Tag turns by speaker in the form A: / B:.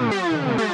A: Yeah.